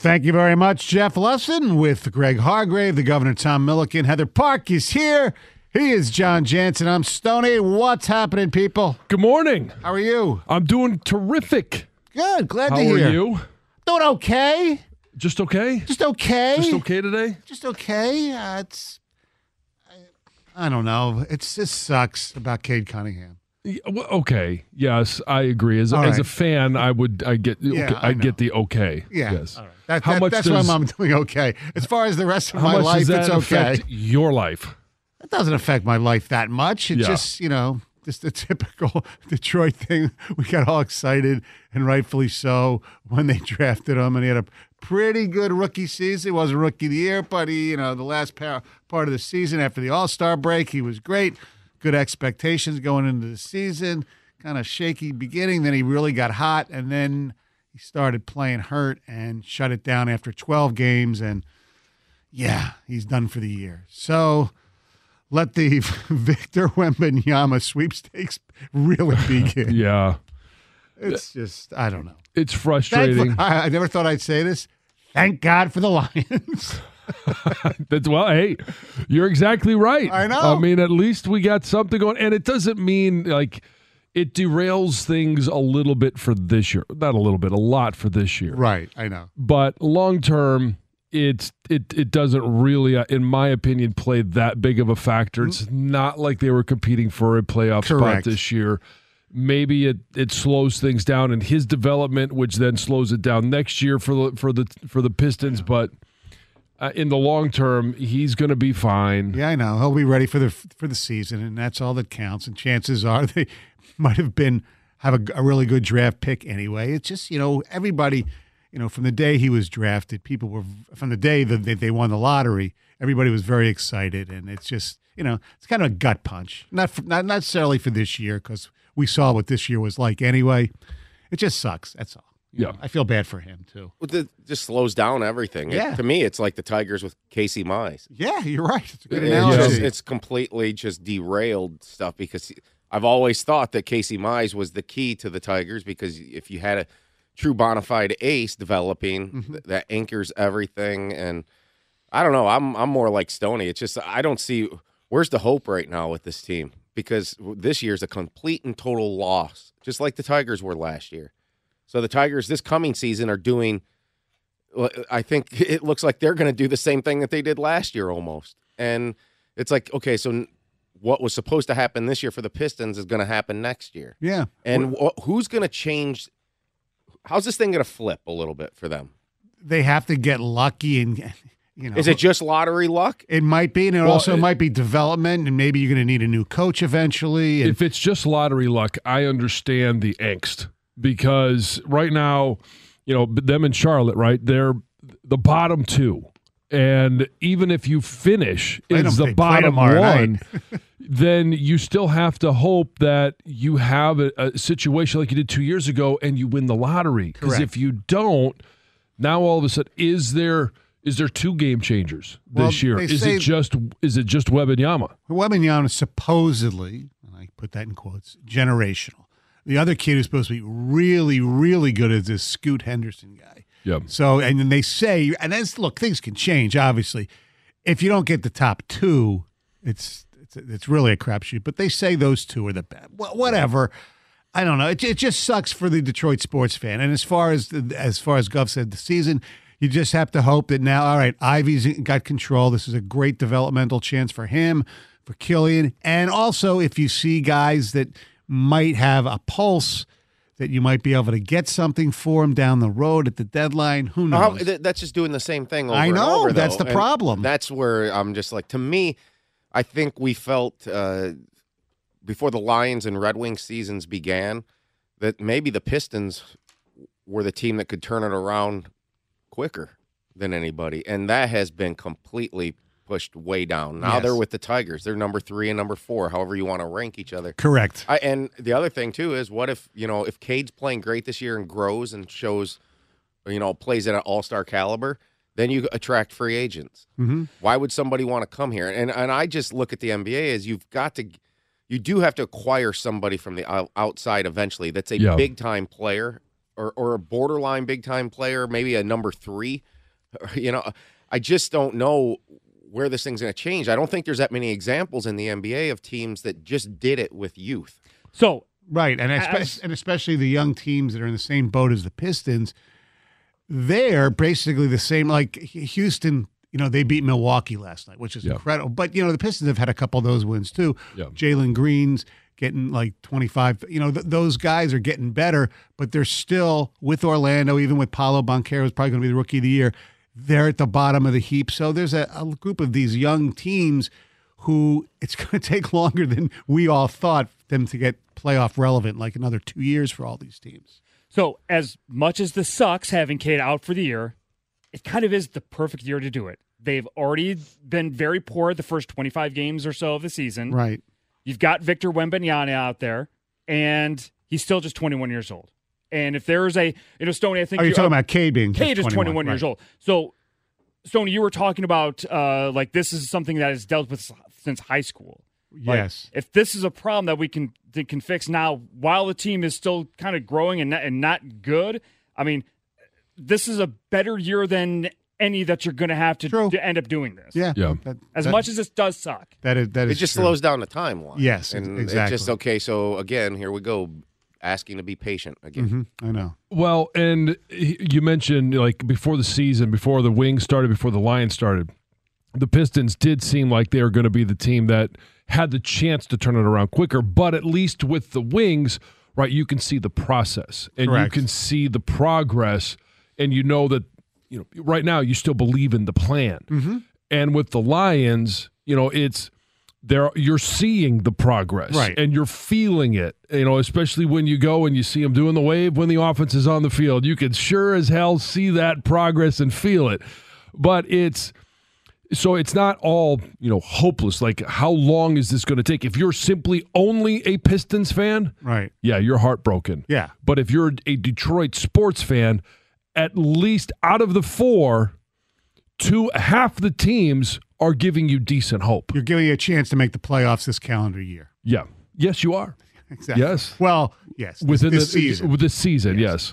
Thank you very much, Jeff Lesson, with Greg Hargrave, the Governor Tom Milliken. Heather Park is here. He is John Jansen. I'm Stony. What's happening, people? Good morning. How are you? I'm doing terrific. Good. Glad How to hear. are you? Doing okay. Just okay? Just okay. Just okay today? Just okay. Uh, it's. I, I don't know. It's just sucks about Cade Cunningham. Okay. Yes, I agree. As, as a fan, I would I get Yeah, okay, I I get the okay. Yeah. Yes. All right. That, How that- much that's does, why I'm doing okay. As far as the rest of my life, does that it's okay. your life? It doesn't affect my life that much. It's Yeah. just, you know, just the typical Detroit thing. We got all excited, and rightfully so, when they drafted him, and he had a pretty good rookie season. He wasn't rookie of the year, but he, you know, the last par- part of the season after the All Star break, he was great. Good expectations going into the season. Kind of shaky beginning, then he really got hot, and then he started playing hurt and shut it down after 12 games, and yeah, he's done for the year. So let the Victor Wembanyama sweepstakes really begin. Yeah. It's just, I don't know. It's frustrating. I, I never thought I'd say this. Thank God for the Lions. That's well, hey, you're exactly right. I know. I mean, at least we got something going, and it doesn't mean like it derails things a little bit for this year. Not a little bit, a lot for this year. right, I know. but long term it's it it doesn't really uh, in my opinion play that big of a factor it's not like they were competing for a playoff spot this year maybe it it slows things down in his development which then slows it down next year for the for the for the pistons but uh, in the long term he's going to be fine Yeah, I know. He'll be ready for the for the season, and that's all that counts. And chances are they might have been have a, a really good draft pick anyway. It's just you know everybody, you know, from the day he was drafted, people were from the day that they, they won the lottery, everybody was very excited, and it's just you know it's kind of a gut punch. Not for, not necessarily for this year because we saw what this year was like anyway. It just sucks. That's all. You Yeah. know, I feel bad for him too. Well, It just slows down everything. It- Yeah. to me, it's like the Tigers with Casey Mize. Yeah, you're right. It's a good It's, just, it's completely just derailed stuff because I've always thought that Casey Mize was the key to the Tigers because if you had a true bona fide ace developing Mm-hmm. th- that anchors everything, and I don't know, I'm I'm more like Stony. It's just I don't see where's the hope right now with this team because this year's a complete and total loss, just like the Tigers were last year. So the Tigers this coming season are doing. I think it looks like they're going to do the same thing that they did last year almost. And it's like, okay, so what was supposed to happen this year for the Pistons is going to happen next year. yeah, And wh- who's going to change? How's this thing going to flip a little bit for them? they have to get lucky and you know. Is it just lottery luck? It might be, and it Well, also it- might be development, and maybe you're going to need a new coach eventually. And if it's just lottery luck, I understand the angst because right now, you know, them in Charlotte, right? They're the bottom two. And even if you finish Play is the bottom one, then you still have to hope that you have a, a situation like you did two years ago and you win the lottery. Because if you don't, now all of a sudden, is there is there two game changers Well, this year? Is it just is it just Webb and Yama? Wembanyama is supposedly, and I put that in quotes, generational. The other kid who's supposed to be really, really good is this Scoot Henderson guy. Yeah. So, and then they say, and that's look, things can change. Obviously, if you don't get the top two, it's it's it's really a crapshoot. But they say those two are the best. Well, whatever. I don't know. It, it just sucks for the Detroit sports fan. And as far as as far as Gov said, the season, you just have to hope that now, all right, Ivey's got control. This is a great developmental chance for him, for Killian, and also if you see guys that might have a pulse. That you might be able to get something for him down the road at the deadline. Who knows? th- that's just doing the same thing over I know, over, that's though. the And problem. That's where I'm just like, to me, I think we felt uh, before the Lions and Red Wings seasons began that maybe the Pistons were the team that could turn it around quicker than anybody, and that has been completely pushed way down. Now Yes. they're with the Tigers. They're number three and number four, however you want to rank each other. Correct. I, and the other thing too is, what if you know if Cade's playing great this year and grows and shows, you know, plays at an All Star caliber, then you attract free agents. Mm-hmm. Why would somebody want to come here? And and I just look at the NBA as you've got to, you do have to acquire somebody from the outside eventually. That's a Yeah. big time player or or a borderline big time player, maybe a number three. You know, I just don't know where this thing's going to change. I don't think there's that many examples in the NBA of teams that just did it with youth. So Right, and espe- As- and especially the young teams that are in the same boat as the Pistons, they're basically the same. Like Houston, you know, they beat Milwaukee last night, which is Yeah. incredible. But you know, the Pistons have had a couple of those wins too. Yeah. Jalen Green's getting like twenty five. You know, th- those guys are getting better, but they're still with Orlando. Even with Paolo Banchero, who's probably going to be the rookie of the year. They're at the bottom of the heap. So there's a, a group of these young teams who it's going to take longer than we all thought them to get playoff relevant, like another two years for all these teams. So, as much as this sucks having Cade out for the year, it kind of is the perfect year to do it. They've already been very poor the first 25 games or so of the season. Right. You've got Victor Wembanyama out there, and he's still just 21 years old. And if there's a, you know, Stoney, I think Are you you- talking about Cade being just Cade is 21 years right. old. So, Stoney, you were talking about uh, like this is something that is dealt with since high school. Like, Yes. if this is a problem that we can that can fix now while the team is still kind of growing and not, and not good, I mean, this is a better year than any that you're going to have to, True. to end up doing this. Yeah. Yeah. That, As that- much as this does suck. that is that it just true. slows down the timeline. Yes, and exactly. It's just okay. So again, here we go, asking to be patient again. Mhm, I know. Well, and you mentioned like before the season, before the Wings started, before the Lions started, the Pistons did seem like they were going to be the team that had the chance to turn it around quicker. But at least with the Wings, right, you can see the process and Correct. you can see the progress, and you know that you know right now you still believe in the plan. Mm-hmm. And with the Lions, you know it's there you're seeing the progress Right. and you're feeling it you know especially when you go and you see them doing the wave when the offense is on the field you can sure as hell see that progress and feel it but it's so it's not all you know hopeless like how long is this going to take if you're simply only a pistons fan Right. yeah you're heartbroken Yeah. but if you're a detroit sports fan at least out of the four two half the teams are giving you decent hope You're giving you a chance to make the playoffs this calendar year. yeah. Yes, you are. Exactly. Yes. Well, yes. Within this the season. With this season, yes.